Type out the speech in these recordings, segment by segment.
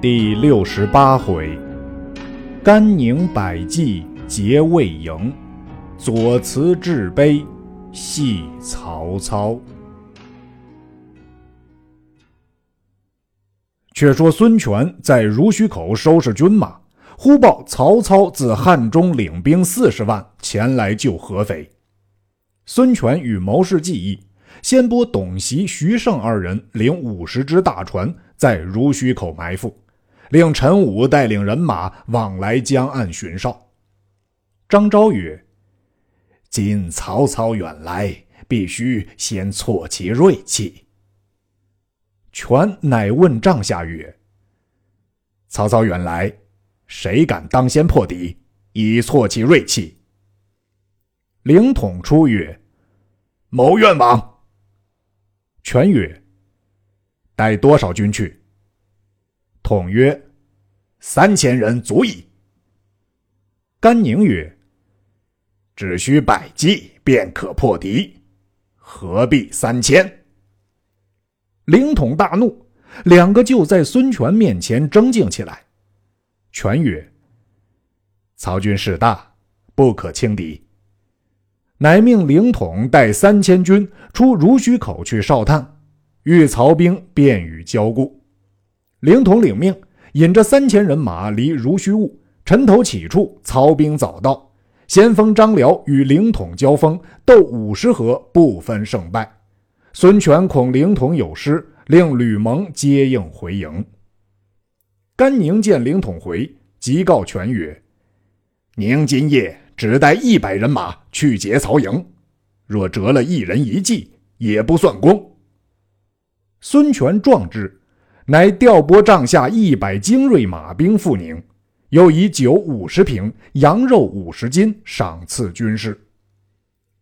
第六十八回，甘宁百计结魏营，左慈治悲系曹操。却说孙权在濡须口收拾军马，忽报曹操自汉中领兵四十万前来救合肥。孙权与谋士计议，先拨董袭、徐盛二人领五十只大船，在濡须口埋伏。令陈武带领人马往来江岸巡哨。张昭曰：“今曹操远来，必须先挫其锐气。”权乃问帐下曰：“曹操远来，谁敢当先破敌，以挫其锐气？”凌统出曰：“某愿往。”权曰：“带多少军去？”统曰：“三千人足矣。”甘宁曰：“只需百骑便可破敌，何必三千？”凌统大怒，两个就在孙权面前争竞起来。权曰：“曹军势大，不可轻敌。”乃命凌统带三千军出濡须口去哨探，遇曹兵便与交固。凌统领命，引着三千人马离濡须坞。晨头起处，曹兵早到。先锋张辽与凌统交锋，斗五十合，不分胜败。孙权恐凌统有失，令吕蒙接应回营。甘宁见凌统回，即告权曰：“宁今夜只带一百人马去劫曹营，若折了一人一骑，也不算功。”孙权壮之。乃调拨帐下一百精锐马兵赴宁，又以酒五十瓶、羊肉五十斤赏赐军士。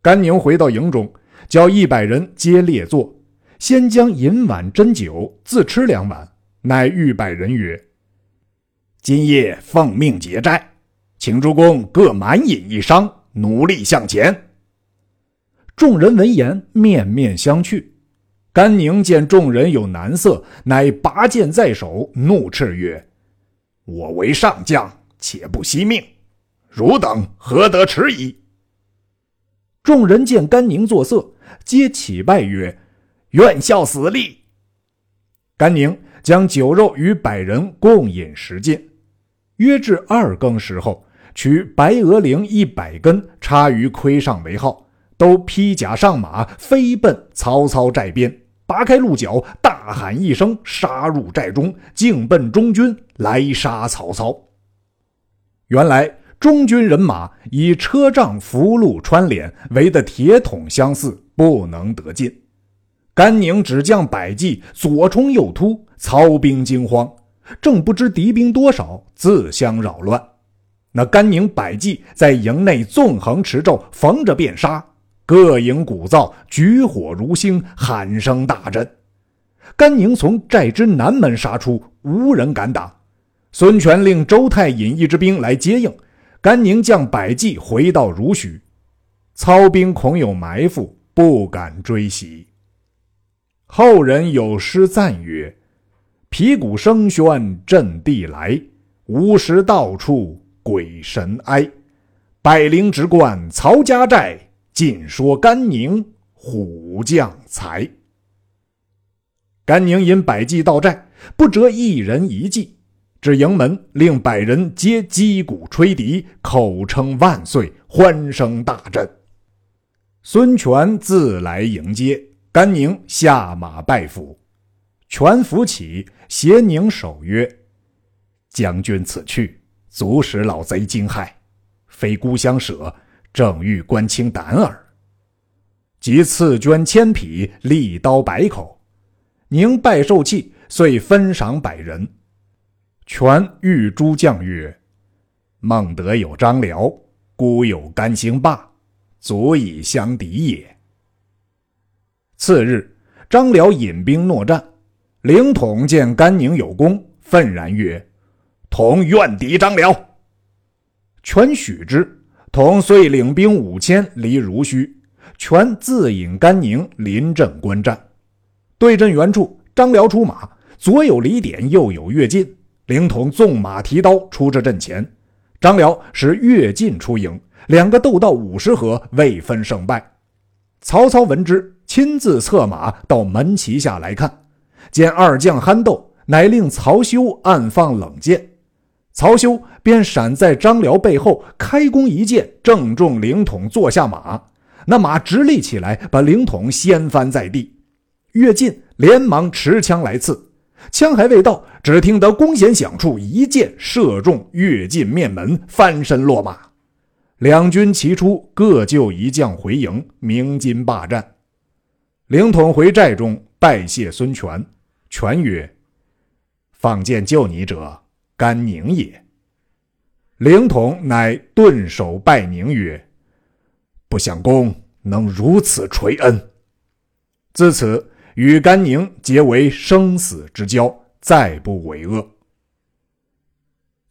甘宁回到营中，叫一百人皆列坐，先将银碗斟酒，自吃两碗，乃谕百人曰：“今夜奉命结寨，请诸公各满饮一觞，努力向前。”众人闻言，面面相觑。甘宁见众人有难色，乃拔剑在手，怒斥曰：“我为上将，且不惜命，汝等何得迟疑？”众人见甘宁作色，皆起拜曰：“愿效死力。”甘宁将酒肉与百人共饮食尽，约至二更时候，取白鹅翎一百根插于盔上为号，都披甲上马，飞奔曹操寨边。拔开鹿角，大喊一声，杀入寨中，径奔中军来杀曹操。原来中军人马以车仗、俘虏穿脸，围得铁桶相似，不能得进。甘宁只将百骑左冲右突，曹兵惊慌，正不知敌兵多少，自相扰乱。那甘宁百骑在营内纵横驰骤，逢着便杀。各营鼓噪，举火如星，喊声大震。甘宁从寨之南门杀出，无人敢打。孙权令周泰引一支兵来接应，甘宁将百骑回到濡须。操兵恐有埋伏，不敢追袭。后人有诗赞曰：“皮鼓声喧震地来，无时到处鬼神哀。百灵直贯曹家寨。”尽说甘宁虎将才。甘宁引百骑到寨，不折一人一骑，至营门，令百人皆击鼓吹笛，口称万岁，欢声大震。孙权自来迎接，甘宁下马拜府。权扶起，携宁手曰：“将军此去，足使老贼惊骇，非孤相舍。”正欲关清胆耳，即赐绢千匹，利刀百口。宁拜受气，遂分赏百人。权谕诸将曰：“孟德有张辽，孤有甘兴霸，足以相敌也。”次日，张辽引兵搦战，凌统见甘宁有功，愤然曰：“同愿敌张辽。”权许之。统遂领兵五千离濡须，全自引甘宁临阵观战。对阵原处，张辽出马，左有李典，右有乐进。凌统纵马提刀出至阵前，张辽使乐进出营，两个斗到五十合，未分胜败。曹操闻之，亲自策马到门旗下来看，见二将酣斗，乃令曹休暗放冷箭。曹休便闪在张辽背后，开弓一箭，正中凌统坐下马。那马直立起来，把凌统掀翻在地。乐进连忙持枪来刺，枪还未到，只听得弓弦响处，一箭射中乐进面门，翻身落马。两军齐出，各救一将回营，鸣金霸战。凌统回寨中拜谢孙权，权曰：“放箭救你者，甘宁也。”凌统乃顿首拜宁曰。不想公能如此垂恩，自此与甘宁结为生死之交，再不为恶。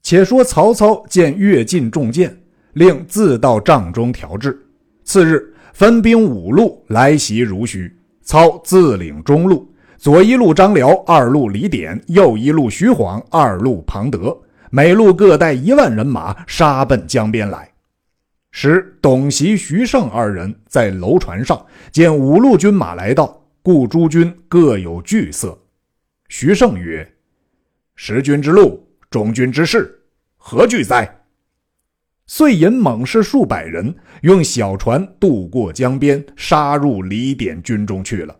且说曹操见乐进中箭，令自到帐中调制。次日，分兵五路来袭如须，操自领中路，左一路张辽，二路李典，右一路徐晃，二路庞德，每路各带一万人马，杀奔江边来。时董袭、徐盛二人在楼船上见五路军马来到，故诸军各有惧色。徐盛曰：“十军之路，中军之势，何惧哉？”遂引猛士数百人，用小船渡过江边，杀入李典军中去了。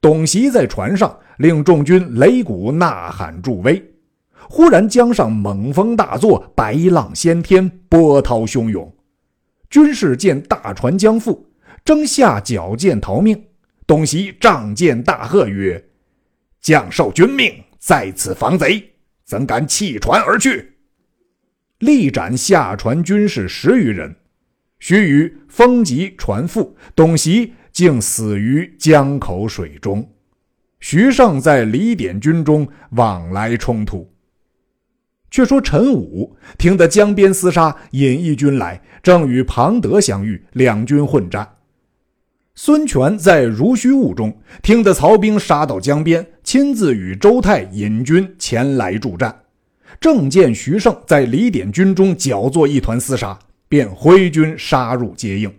董袭在船上令众军擂鼓呐喊助威。忽然江上猛风大作，白浪掀天，波涛汹涌。军士见大船将覆，争下矫舰逃命。董袭仗剑大喝曰：“将受君命，在此防贼，怎敢弃船而去？”力斩下船军士十余人。须臾，风急船覆，董袭竟死于江口水中。徐盛在李典军中往来冲突。却说陈武听得江边厮杀，引一军来，正与庞德相遇，两军混战。孙权在如须坞中听得曹兵杀到江边，亲自与周泰引军前来助战。正见徐盛在李典军中搅作一团厮杀，便挥军杀入接应，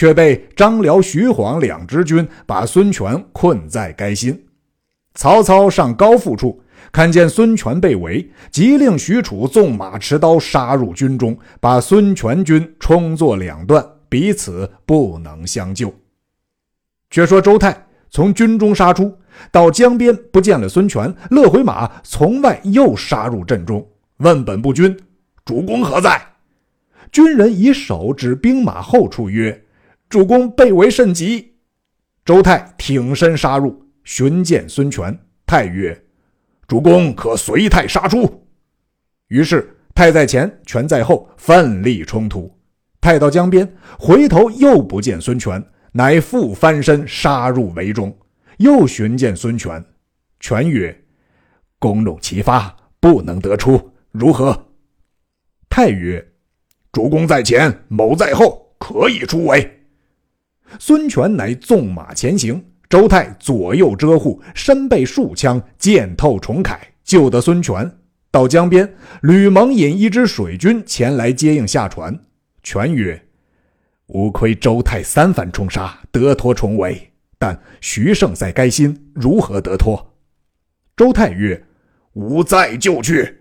却被张辽、徐晃两支军把孙权困在该心。曹操上高阜处。看见孙权被围，即令许褚纵马持刀杀入军中，把孙权军冲作两段，彼此不能相救。却说周泰从军中杀出，到江边不见了孙权，勒回马，从外又杀入阵中，问本部军：“主公何在？”军人以手指兵马后处曰：“主公被围甚急。”周泰挺身杀入，寻见孙权，泰曰。主公可随太杀出。于是太在前，权在后，奋力冲突。太到江边，回头又不见孙权，乃复翻身杀入围中，又寻见孙权。权曰：“弓弩齐发，不能得出，如何？”太曰：“主公在前，某在后，可以出围。”孙权乃纵马前行。周泰左右遮护，身背数枪，箭透重铠，救得孙权。到江边，吕蒙引一支水军前来接应下船。权曰：“无亏周泰三番冲杀，得脱重围，但徐盛在该心，如何得脱？”周泰曰：“吾再救去。”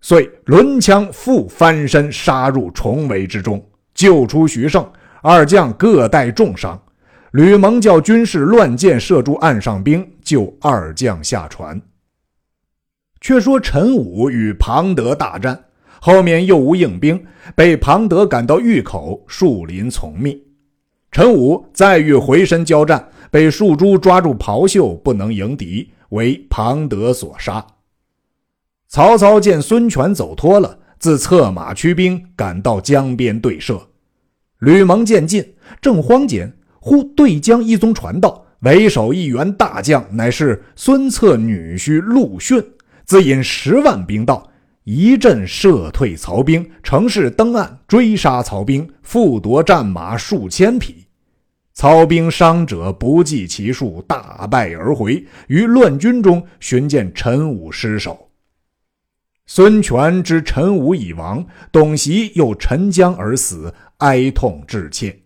遂抡枪复翻身杀入重围之中，救出徐盛。二将各带重伤。吕蒙叫军士乱箭射住岸上兵，救二将下船。却说陈武与庞德大战，后面又无应兵，被庞德赶到峪口树林从密。陈武再欲回身交战，被树珠抓住袍袖，不能迎敌，为庞德所杀。曹操见孙权走脱了，自策马驱兵赶到江边对射。吕蒙渐进，正慌间。忽对江一宗传道，为首一员大将，乃是孙策女婿陆逊，自引十万兵到，一阵射退曹兵，乘势登岸追杀曹兵，复夺战马数千匹，曹兵伤者不计其数，大败而回。于乱军中寻见陈武尸首。孙权知陈武已亡，董袭又沉江而死，哀痛至切，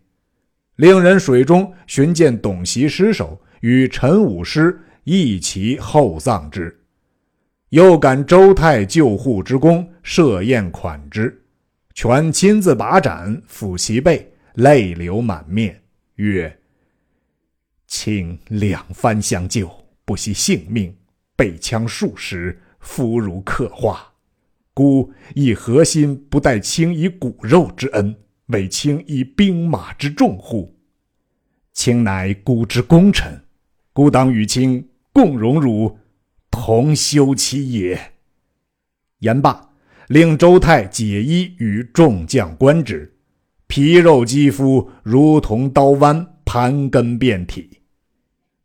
令人水中寻见董袭尸首，与陈武尸一齐厚葬之。又感周泰救护之功，设宴款之。权亲自把盏抚其背，泪流满面，曰：“卿两番相救，不惜性命，被枪数十，夫如刻画。”孤亦何心不待卿以骨肉之恩，为卿以兵马之重乎？卿乃孤之功臣，孤当与卿共荣辱，同休戚也。言罢，令周泰解衣与众将观之，皮肉肌肤如同刀剜，盘根遍体。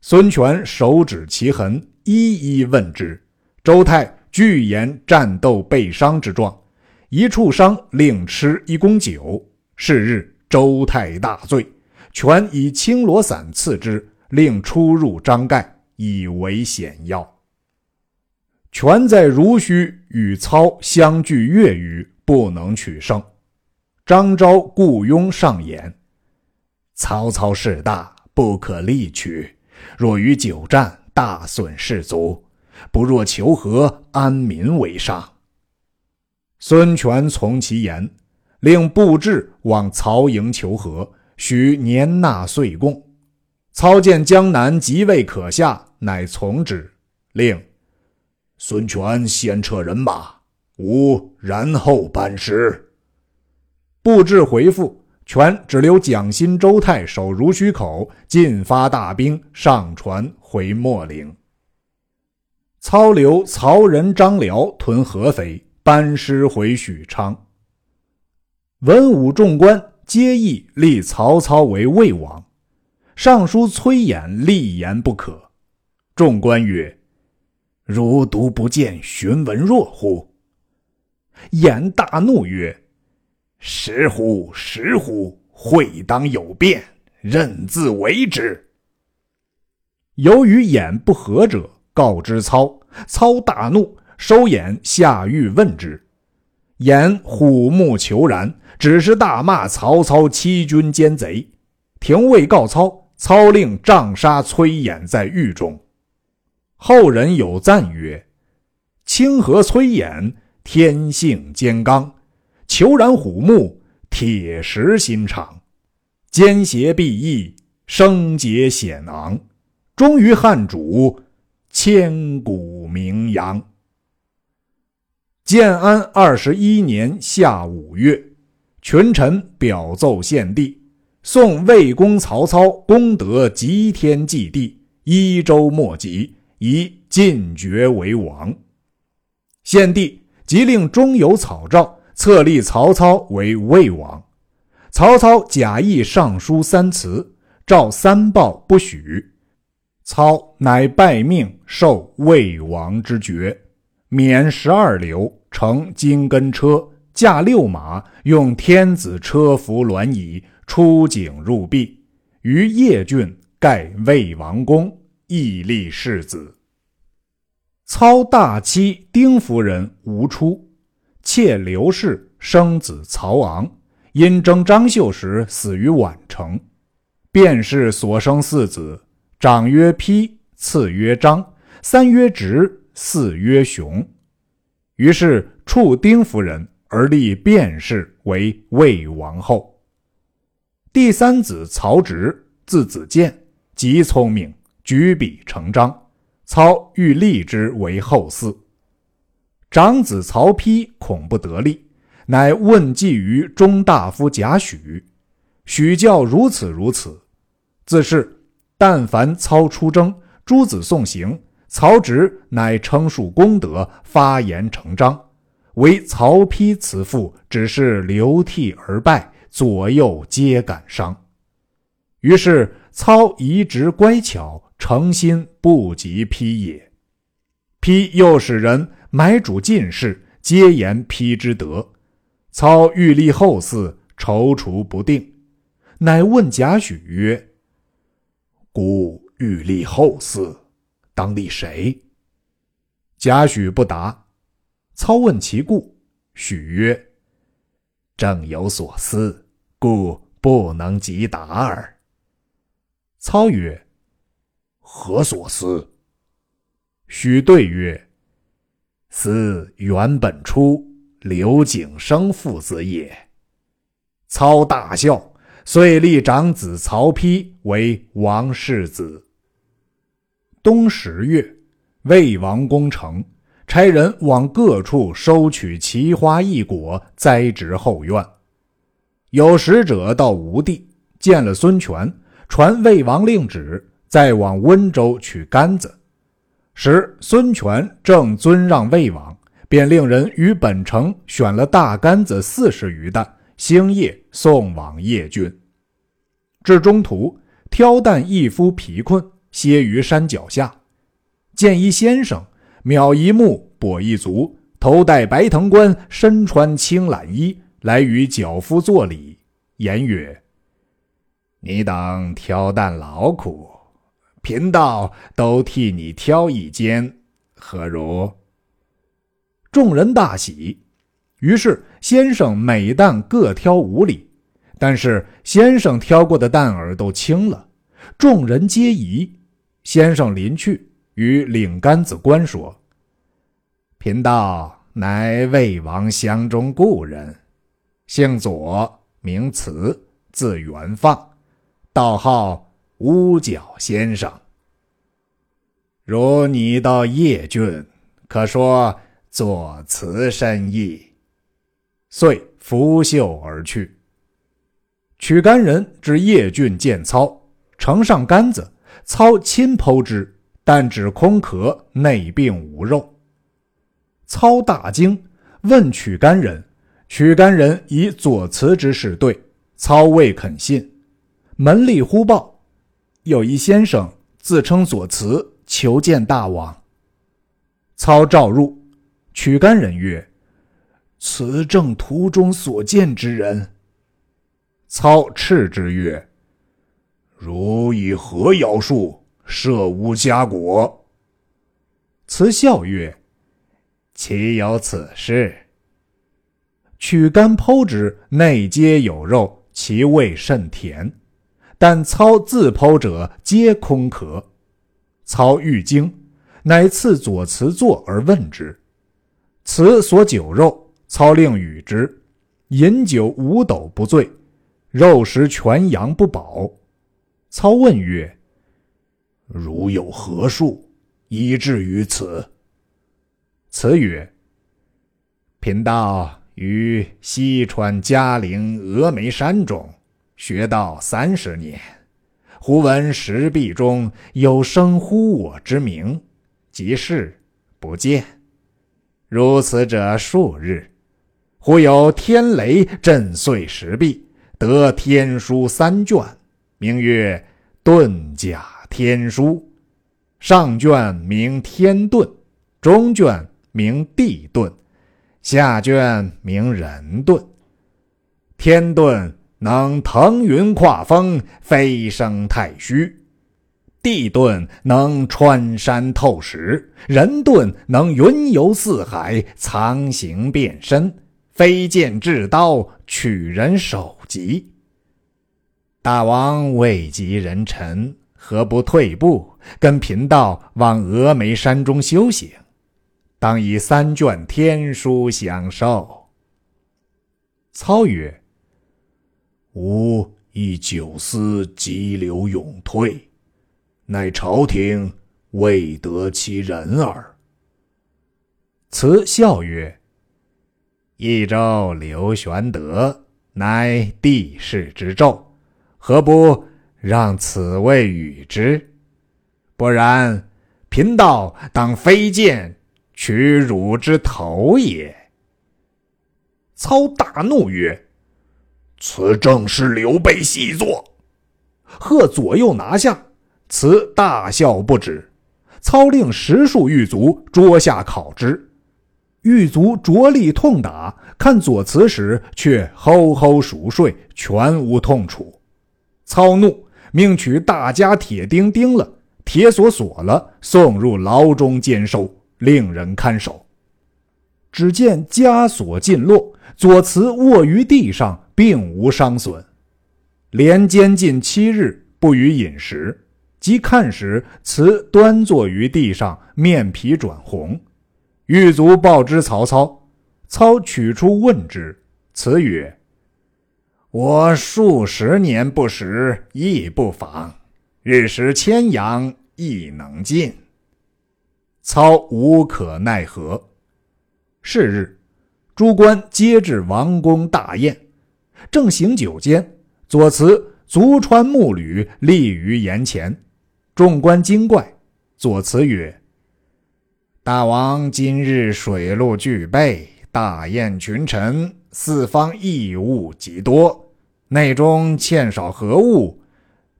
孙权手指其痕，一一问之。周泰。具言战斗被伤之状，一处伤令吃一公酒。是日，周泰大醉，权以青罗伞赐之，令出入张盖，以为险要。权在濡须与操相距月余，不能取胜。张昭雇佣上言：“曹操势大，不可力取。若与久战，大损士卒。”不若求和，安民为上。孙权从其言，令布置往曹营求和，许年纳岁贡。操见江南即位可下，乃从之，令孙权先撤人马，吾然后班师。布置回复，权只留蒋辛、周泰守濡须口，进发大兵上船回秣陵。操留曹仁、张辽屯合肥，班师回许昌。文武众官皆议立曹操为魏王，尚书崔琰立言不可。众官曰：“如独不见荀文若乎？”琰大怒曰：“时乎时乎！会当有变，任自为之。”由于琰不和者。告知操，操大怒，收眼下狱问之。言虎目虬然，只是大骂曹操欺君奸贼。廷尉告操，操令杖杀崔琰在狱中。后人有赞曰：“清河崔琰，天性坚刚；虬然虎目，铁石心肠。奸邪必异，生节险昂，忠于汉主。”千古名扬。建安二十一年夏五月，群臣表奏献帝，宋魏公曹操功德极天祭地，一周末及，以晋爵为王。献帝即令中有草诏，册立曹操为魏王。曹操假意上书三辞，诏三报不许。操乃拜命受魏王之爵，免十二流，乘金根车，驾六马，用天子车服銮椅，出井入壁，于邺郡盖魏王宫，屹立世子。操大妻丁夫人无出，妾刘氏生子曹昂，因征张绣时死于宛城，便是所生四子。长曰丕，次曰张，三曰直，四曰雄。于是处丁夫人，而立卞氏为魏王后。第三子曹植，字子建，极聪明，举笔成章。操欲立之为后嗣。长子曹丕恐不得力，乃问计于中大夫贾诩。许教如此如此，自是。但凡操出征，诸子送行，曹植乃称述功德，发言成章；唯曹丕辞赋，只是流涕而拜，左右皆感伤。于是操移植乖巧，诚心不及丕也。丕又使人买主进士，皆言丕之德。操欲立后嗣，踌躇不定，乃问贾诩曰。孤欲立后嗣，当立谁？贾诩不答。操问其故，许曰：“正有所思，故不能及答耳。”操曰：“何所思？”许对曰：“思原本初刘景生父子也。”操大笑，遂立长子曹丕为王世子。冬十月，魏王攻城，差人往各处收取奇花异果，栽植后院。有使者到吴地，见了孙权，传魏王令旨，再往温州取柑子。时孙权正尊让魏王，便令人于本城选了大柑子四十余担。星夜送往邺郡，至中途，挑担一夫疲困，歇于山脚下，见一先生，渺一目，跛一足，头戴白藤冠，身穿青襴衣，来与脚夫作礼，言曰：“你等挑担劳苦，贫道都替你挑一间，何如？”众人大喜。于是先生每担各挑五里，但是先生挑过的担儿都轻了，众人皆疑。先生临去，与领杆子官说：“贫道乃魏王乡中故人，姓左，名慈，字元放，道号乌角先生。如你到叶郡，可说左慈深意。”遂拂袖而去。取干人至叶郡见操，呈上杆子，操亲剖之，但只空壳，内并无肉。操大惊，问取干人，取干人以左慈之事对，操未肯信。门吏忽报，有一先生自称左慈，求见大王。操召入，取干人曰。此正途中所见之人。操斥之曰：“汝以何妖术设吾家国？”慈笑曰：“岂有此事？”取干剖之，内皆有肉，其味甚甜。但操自剖者，皆空壳。操欲惊，乃赐左慈坐而问之。慈所酒肉。操令与之，饮酒五斗不醉，肉食全羊不饱。操问曰：“如有何术，以至于此？”此曰：“贫道于西川嘉陵峨眉山中学道三十年，忽闻石壁中有声呼我之名，即是不见。如此者数日。”忽有天雷震碎石壁，得天书三卷，名曰《遁甲天书》。上卷名天遁，中卷名地遁，下卷名人遁。天遁能腾云跨风，飞升太虚；地遁能穿山透石；人遁能云游四海，藏形变身。飞剑制刀，取人首级。大王位极人臣，何不退步，跟贫道往峨眉山中修行？当以三卷天书享受。操曰：“吾亦久思急流勇退，乃朝廷未得其人耳。”慈笑曰。益州刘玄德乃帝室之胄，何不让此位与之？不然，贫道当飞剑取汝之头也。操大怒曰：“此正是刘备细作！”贺左右拿下，此大笑不止。操令十数狱卒捉下烤之。狱卒着力痛打，看左慈时却吼吼熟睡，全无痛楚。操怒，命取大家铁钉钉了，铁锁锁了，送入牢中监收，令人看守。只见枷锁尽落，左慈卧于地上，并无伤损。连监禁七日，不予饮食。即看时，慈端坐于地上，面皮转红。狱卒报之曹操，操取出问之，慈曰：“我数十年不食，亦不妨。日食千阳，亦能尽。”操无可奈何。是日，诸官皆至王宫大宴，正行酒间，左慈足穿木履，立于筵前。众官惊怪，左慈曰：“大王今日水陆俱备，大宴群臣，四方异物极多，内中欠少何物？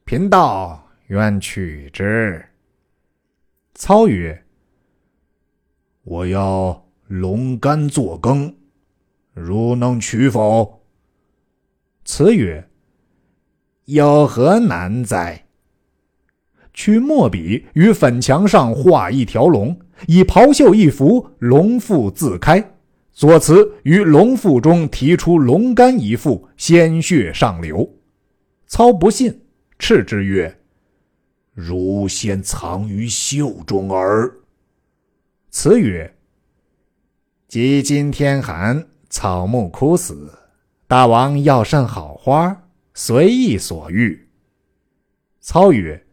贫道愿取之。”操曰：“我要龙肝作羹，汝能取否？”慈曰：“有何难哉？”取墨笔于粉墙上画一条龙，以袍袖一拂，龙腹自开。左慈于龙腹中提出龙肝一副，鲜血上流。操不信，斥之曰：“汝先藏于袖中耳。”慈曰：“即今天寒，草木枯死，大王要甚好花，随意所欲。”操曰。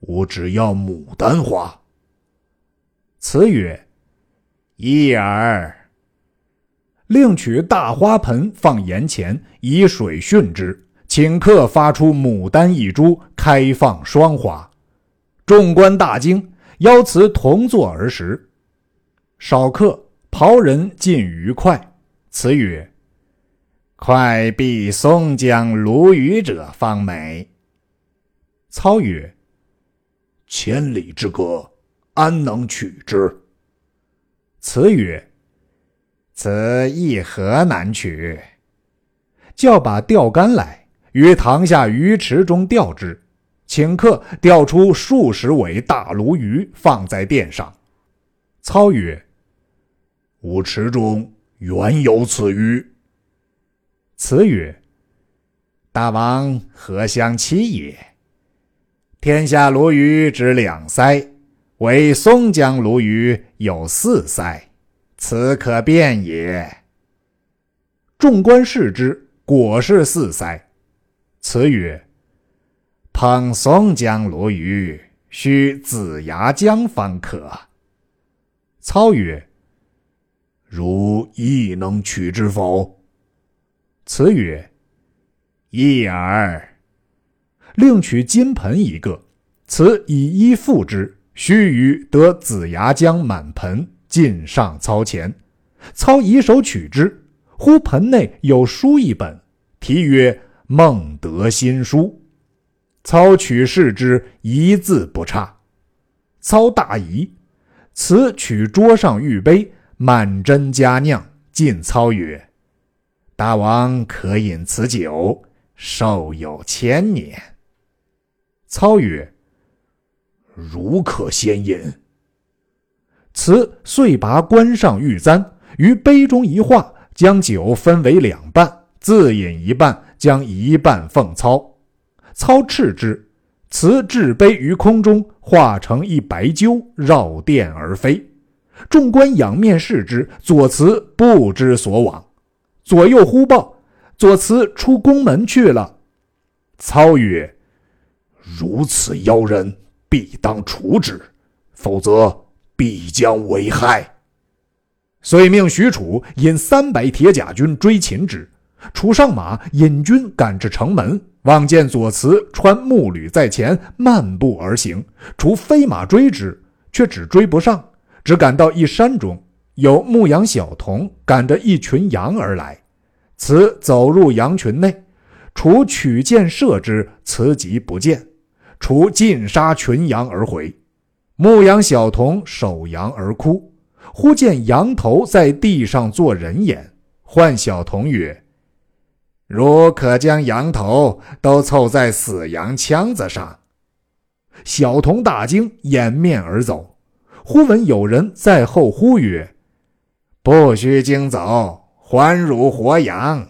我只要牡丹花。慈曰：“一耳。”另取大花盆放檐前，以水熏之，请客发出牡丹一株，开放双花。众官大惊，邀辞同坐而食。少客，袍人尽愉快。词曰：“快必松江鲈鱼者方美。”操曰。千里之隔，安能取之？慈曰：“此亦何难取？叫把钓竿来，于塘下鱼池中钓之。请客钓出数十尾大鲈鱼，放在殿上。”操曰：“吾池中原有此鱼。”慈曰：“大王何相欺也？”天下鲈鱼只两腮，唯松江鲈鱼有四腮，此可辨也。众官视之，果是四腮。此曰：烹松江鲈鱼，须子牙姜方可。操曰：汝亦能取之否？此曰：一耳。另取金盆一个，此以衣覆之，须臾得紫牙江满盆，尽上操前。操以手取之，忽盆内有书一本，题曰《孟德新书》。操取视之，一字不差。操大疑，此取桌上玉杯，满斟佳酿，进操曰：“大王可饮此酒，寿有千年。”操曰：“如可先饮。”辞遂拔关上玉簪，于杯中一画，将酒分为两半，自饮一半，将一半奉操。操斥之，辞置杯于空中，化成一白鸠，绕殿而飞。众官仰面视之，左慈不知所往。左右呼报，左慈出宫门去了。操曰：如此妖人，必当处之，否则必将为害。遂命许褚引三百铁甲军追擒之。楚上马，引军赶至城门，望见左慈穿木履在前，漫步而行。楚飞马追之，却只追不上，只赶到一山中，有牧羊小童赶着一群羊而来。慈走入羊群内，楚取箭射之，慈即不见。除尽杀群羊而回，牧羊小童守羊而哭。忽见羊头在地上做人眼，唤小童曰：“如可将羊头都凑在死羊腔子上。”小童大惊，掩面而走。忽闻有人在后呼曰：“不须惊走，还汝活羊。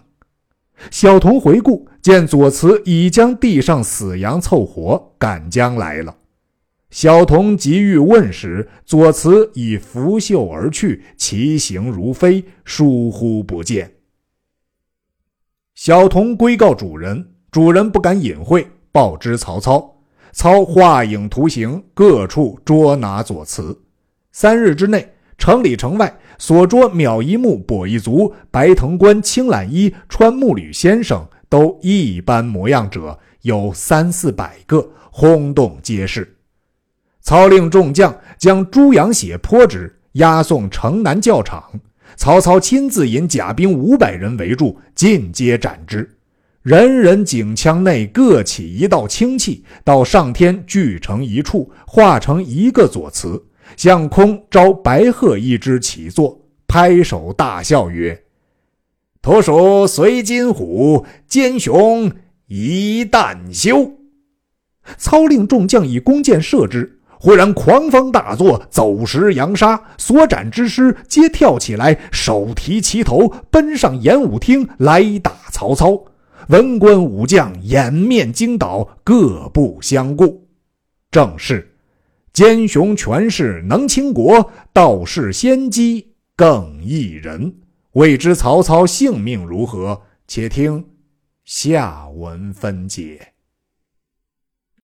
小童回顾，见左慈已将地上死羊凑活，赶将来了。小童急欲问时，左慈已拂袖而去，其形如飞，疏忽不见。小童归告主人，主人不敢隐晦，报知曹操。操画影图形，各处捉拿左慈。三日之内，城里城外所捉苗一木、跛一足、白藤官、青懒衣、穿木履先生，都一般模样者，有三四百个，轰动街市。操令众将将猪羊血泼之，押送城南教场。曹操亲自引甲兵五百人围住，尽皆斩之。人人颈腔内各起一道清气，到上天聚成一处，化成一个左慈，向空招白鹤一只起坐，拍手大笑曰：“徒属随金虎，奸雄一旦休。”操令众将以弓箭射之。忽然狂风大作，走石扬沙，所斩之师皆跳起来，手提旗头，奔上演武厅来打曹操。文官武将掩面惊倒，各不相顾。正是奸雄权势能倾国，道士先机更益人。未知曹操性命如何？且听下文分解。